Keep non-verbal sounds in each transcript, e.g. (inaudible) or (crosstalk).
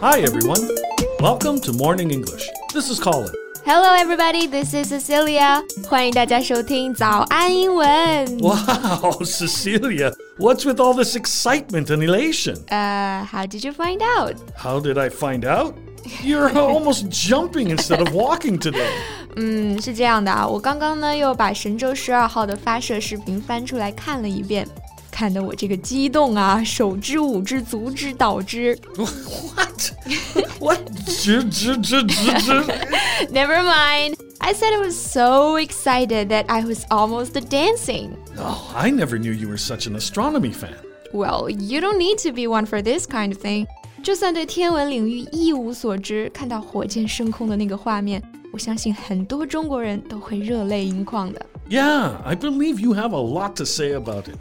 Hi, everyone. Welcome to Morning English. This is Colin. Hello, everybody. This is Cecilia. 欢迎大家收听早安英文。 Wow, (laughs) Cecilia, what's with all this excitement and elation? Uh, how did you find out? How did I find out? You're (laughs) almost jumping instead of walking today. (laughs) 嗯，是这样的啊，我刚刚呢又把神舟十二号的发射视频翻出来看了一遍， 看得我这个激动啊，手之舞之，足之蹈之。 What? What? J- j- j- j- j- Never (laughs) mind. I said I was so excited that I was almost dancing. Oh, I never knew you were such an astronomy fan. Well, you don't need to be one for this kind of thing. 就算对天文领域一无所知，看到火箭升空的那个画面，我相信很多中国人都会热泪盈眶的。 Yeah, I believe you have a lot to say about it.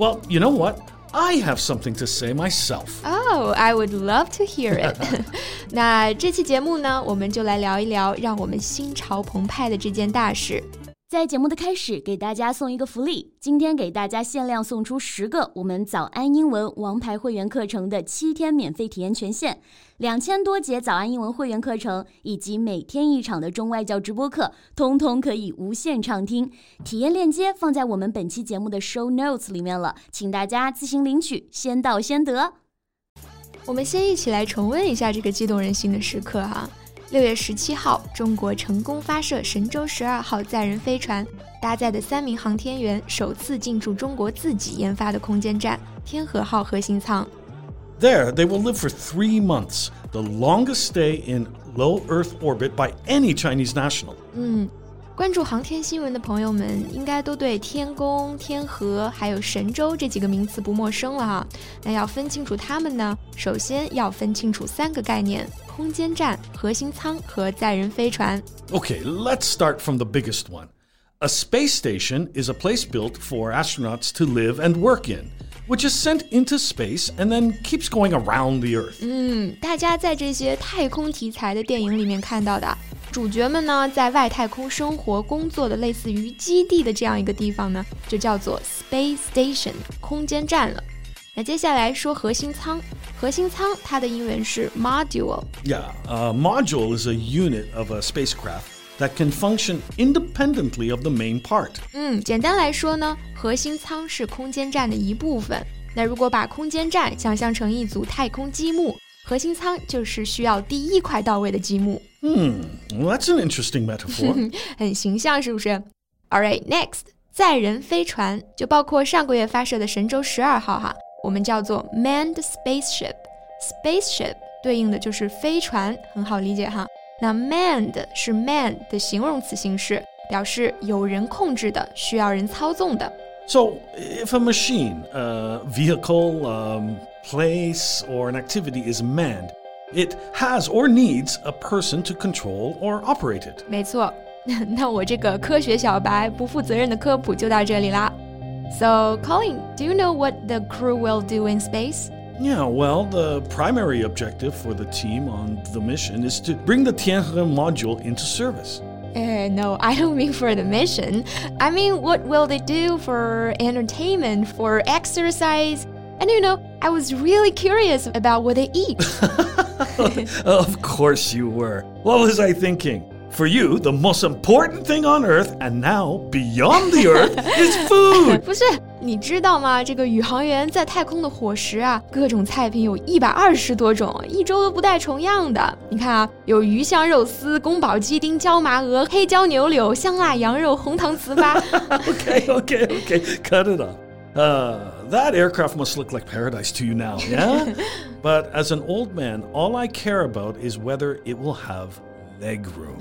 Well, you know what? I have something to say myself. Oh, I would love to hear it (laughs) 。那这期节目呢，我们就来聊一聊让我们心潮澎湃的这件大事。 在节目的开始，给大家送一个福利，今天给大家限量送出十个我们早安英文王牌会员课程的七天免费体验权限，两千多节早安英文会员课程以及每天一场的中外教直播课，通通可以无限畅听。体验链接放在我们本期节目的 show notes 里面了，请大家自行领取，先到先得。我们先一起来重温一下这个激动人心的时刻哈、六月十七号，中国成功发射神舟十二号载人飞船，搭载的三名航天员首次进驻中国自己研发的空间站天和号核心舱。 There, they will live for three months, the longest stay in low Earth orbit by any Chinese national. 关注航天新闻的朋友们，应该都对天宫、天河还有神舟这几个名词不陌生了哈。那要分清楚它们呢，首先要分清楚三个概念：空间站、核心舱和载人飞船。Okay, let's start from the biggest one. A space station is a place built for astronauts to live and work in which is sent into space and then keeps going around the Earth. 大家在这些太空题材的电影里面看到的，主角们呢在外太空生活工作的类似于基地的这样一个地方呢，就叫做 space station 空间站了。那接下来说核心舱，核心舱它的英文是 module。 Yeah, a module is a unit of a spacecraft that can function independently of the main part. 嗯，简单来说呢，核心舱是空间站的一部分。那如果把空间站想象成一组太空积木，核心舱就是需要第一块到位的积木。 Hmm, well, that's an interesting metaphor. 很形象，是不是？All (laughs) right, next，载人飞船就包括上个月发射的神舟十二号哈，我们叫做 manned spaceship。spaceship 对应的就是飞船，很好理解哈。 那 manned 是 man 的形容词形式，表示有人控制的，需要人操纵的。 So, if a machine, a vehicle, um, place, or an activity is manned, it has or needs a person to control or operate it. 没错，那我这个科学小白不负责任的科普就到这里啦。So, (laughs) Colin, do you know what the crew will do in space? Yeah, well, the primary objective for the team on the mission is to bring the Tianhe module into service. Uh, no, (laughs) I don't mean for the mission. I mean, what will they do for entertainment, for exercise? And you know, I was really curious about what they eat. (laughs) of course you were. What was I thinking? For you, the most important thing on Earth, and now beyond the Earth, (laughs) is food. 不(laughs) 是，你知道吗？这个宇航员在太空的伙食啊，各种菜品有一百二十多种，一周都不带重样的。你看啊，有鱼香肉丝、宫保鸡丁、椒麻鹅、黑椒牛柳、香辣羊肉、红糖糍粑。 okay, (laughs) okay, okay. Cut it off. Uh, that aircraft must look like paradise to you now, yeah? but as an old man, all I care about is whether it will have leg room.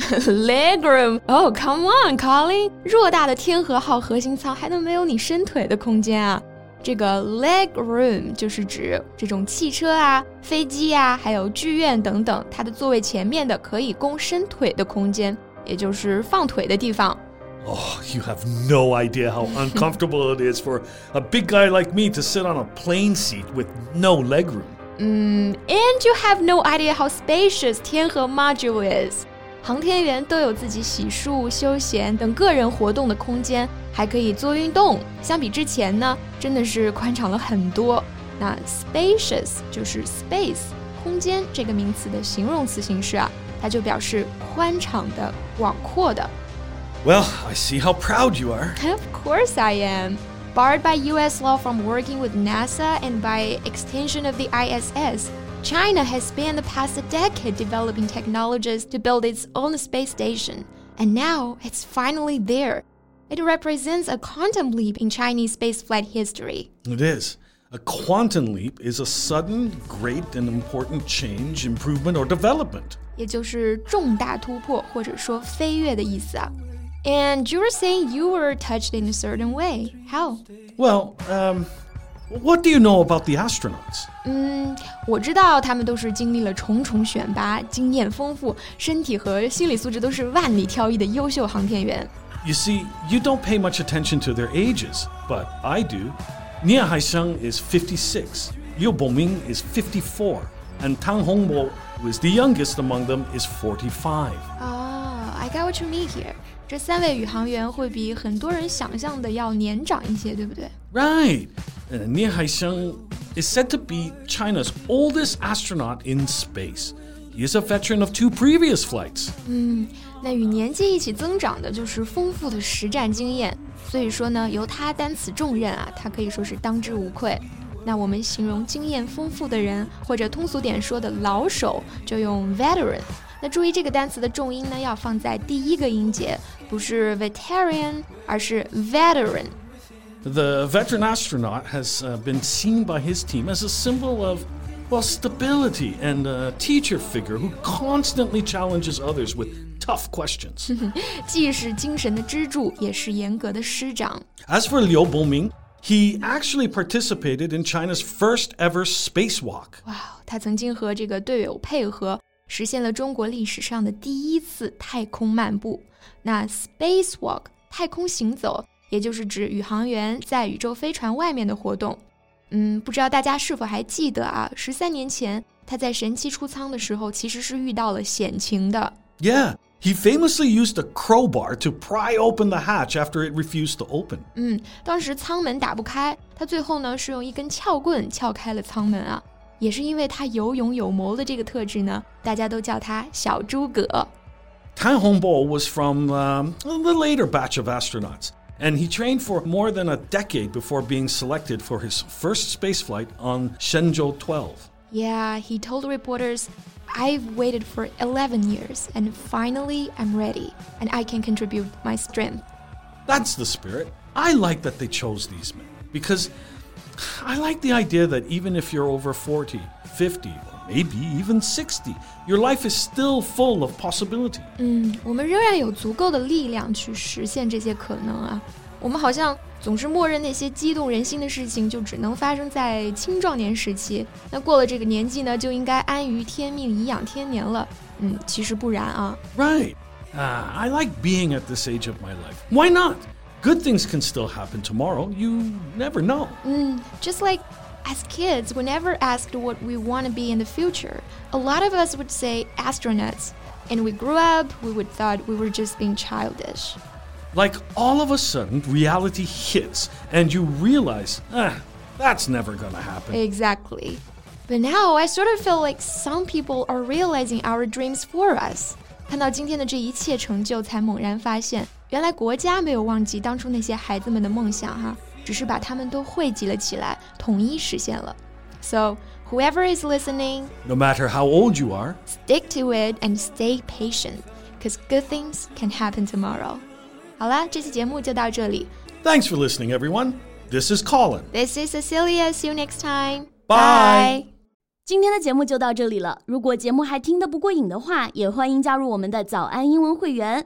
Leg room. (laughs) Oh, come on, Colin！偌大的天河号核心舱还能没有你伸腿的空间啊？这个 leg room 就是指这种汽车啊、飞机啊，还有剧院等等，它的座位前面的可以供伸腿的空间，也就是放腿的地方。 Oh, you have no idea how uncomfortable it is for a big guy like me to sit on a plane seat with no leg room. And you have no idea how spacious 天河 module is. 航天员都有自己洗漱、休闲等个人活动的空间，还可以做运动。相比之前呢，真的是宽敞了很多。那 spacious 就是 space 空间这个名词的形容词形式啊，它就表示宽敞的、广阔的。Well, I see how proud you are. Of course I am. Barred by US law from working with NASA and by extension of the ISS, China has spent the past decade developing technologies to build its own space station, and now it's finally there. It represents a quantum leap in Chinese spaceflight history. It is. A quantum leap is a sudden, great, and important change, improvement, or development. 也就是重大突破或者说飞跃的意思啊。and you were saying you were touched in a certain way. How? Well, um, what do you know about the astronauts? 嗯，我知道他们都是经历了重重选拔，经验丰富，身体和心理素质都是万里挑一的优秀航天员。You see, you don't pay much attention to their ages, but I do. Nie Haisheng is 56, Liu Boming is 54, and Tang Hongbo, who is the youngest among them, is 45. Oh, I got what you mean here. 这三位宇航员会比很多人想象的要年长一些，对不对？Right Uh, Nie Haisheng is said to be China's oldest astronaut in space. He is a veteran of two previous flights. 嗯，那与年纪一起增长的就是丰富的实战经验。所以说呢，由他担此重任啊，他可以说是当之无愧。那我们形容经验丰富的人，或者通俗点说的老手，就用 veteran。那注意这个单词的重音呢，要放在第一个音节，不是 veteran，而是 veteran。 The veteran astronaut has uh, been seen by his team as a symbol of well, stability and a teacher figure who constantly challenges others with tough questions. (laughs) 既是精神的支柱，也是严格的师长。As for Liu Boming, he actually participated in China's first ever spacewalk. 哇，他曾经和这个队友配合，实现了中国历史上的第一次太空漫步。那 spacewalk 太空行走， 也就是指宇航员在宇宙飞船外面的活动。嗯，不知道大家是否还记得啊？十三年前他在神七出舱的时候，其实是遇到了险情的。Yeah. He famously used a crowbar to pry open the hatch after it refused to open. 嗯，当时舱门打不开，他最后呢是用一根撬棍撬开了舱门啊。也是因为他有勇有谋的这个特质呢，大家都叫他小诸葛。Tan Hongbo was from um, the later batch of astronauts, and he trained for more than a decade before being selected for his first spaceflight on Shenzhou 12. Yeah, he told reporters, I've waited for 11 years, and finally I'm ready, and I can contribute my strength. That's the spirit. I like that they chose these men because (sighs) I like the idea that even if you're over 40, 50, or maybe even 60, your life is still full of possibility. 嗯，我们仍然有足够的力量去实现这些可能啊。我们好像总是默认那些激动人心的事情就只能发生在青壮年时期，那过了这个年纪呢，就应该安于天命，颐养天年了。嗯，其实不然啊。Right. Uh, I like being at this age of my life. Why not? Good things can still happen tomorrow. You never know. Mm, just like as kids, we never asked what we want to be in the future. A lot of us would say astronauts. And we grew up, we would thought we were just being childish. Like all of a sudden, reality hits and you realize, ah, that's never gonna happen. Exactly. But now I sort of feel like some people are realizing our dreams for us. 看到今天的这一切成就，才猛然发现，原来国家没有忘记当初那些孩子们的梦想哈， 只是把他们都汇集了起来，统一实现了。So whoever is listening, no matter how old you are, stick to it and stay patient, because good things can happen tomorrow. 好啦，这期节目就到这里。Thanks for listening, everyone. This is Colin. This is Cecilia. See you next time. Bye. 今天的节目就到这里了。如果节目还听得不过瘾的话，也欢迎加入我们的早安英文会员。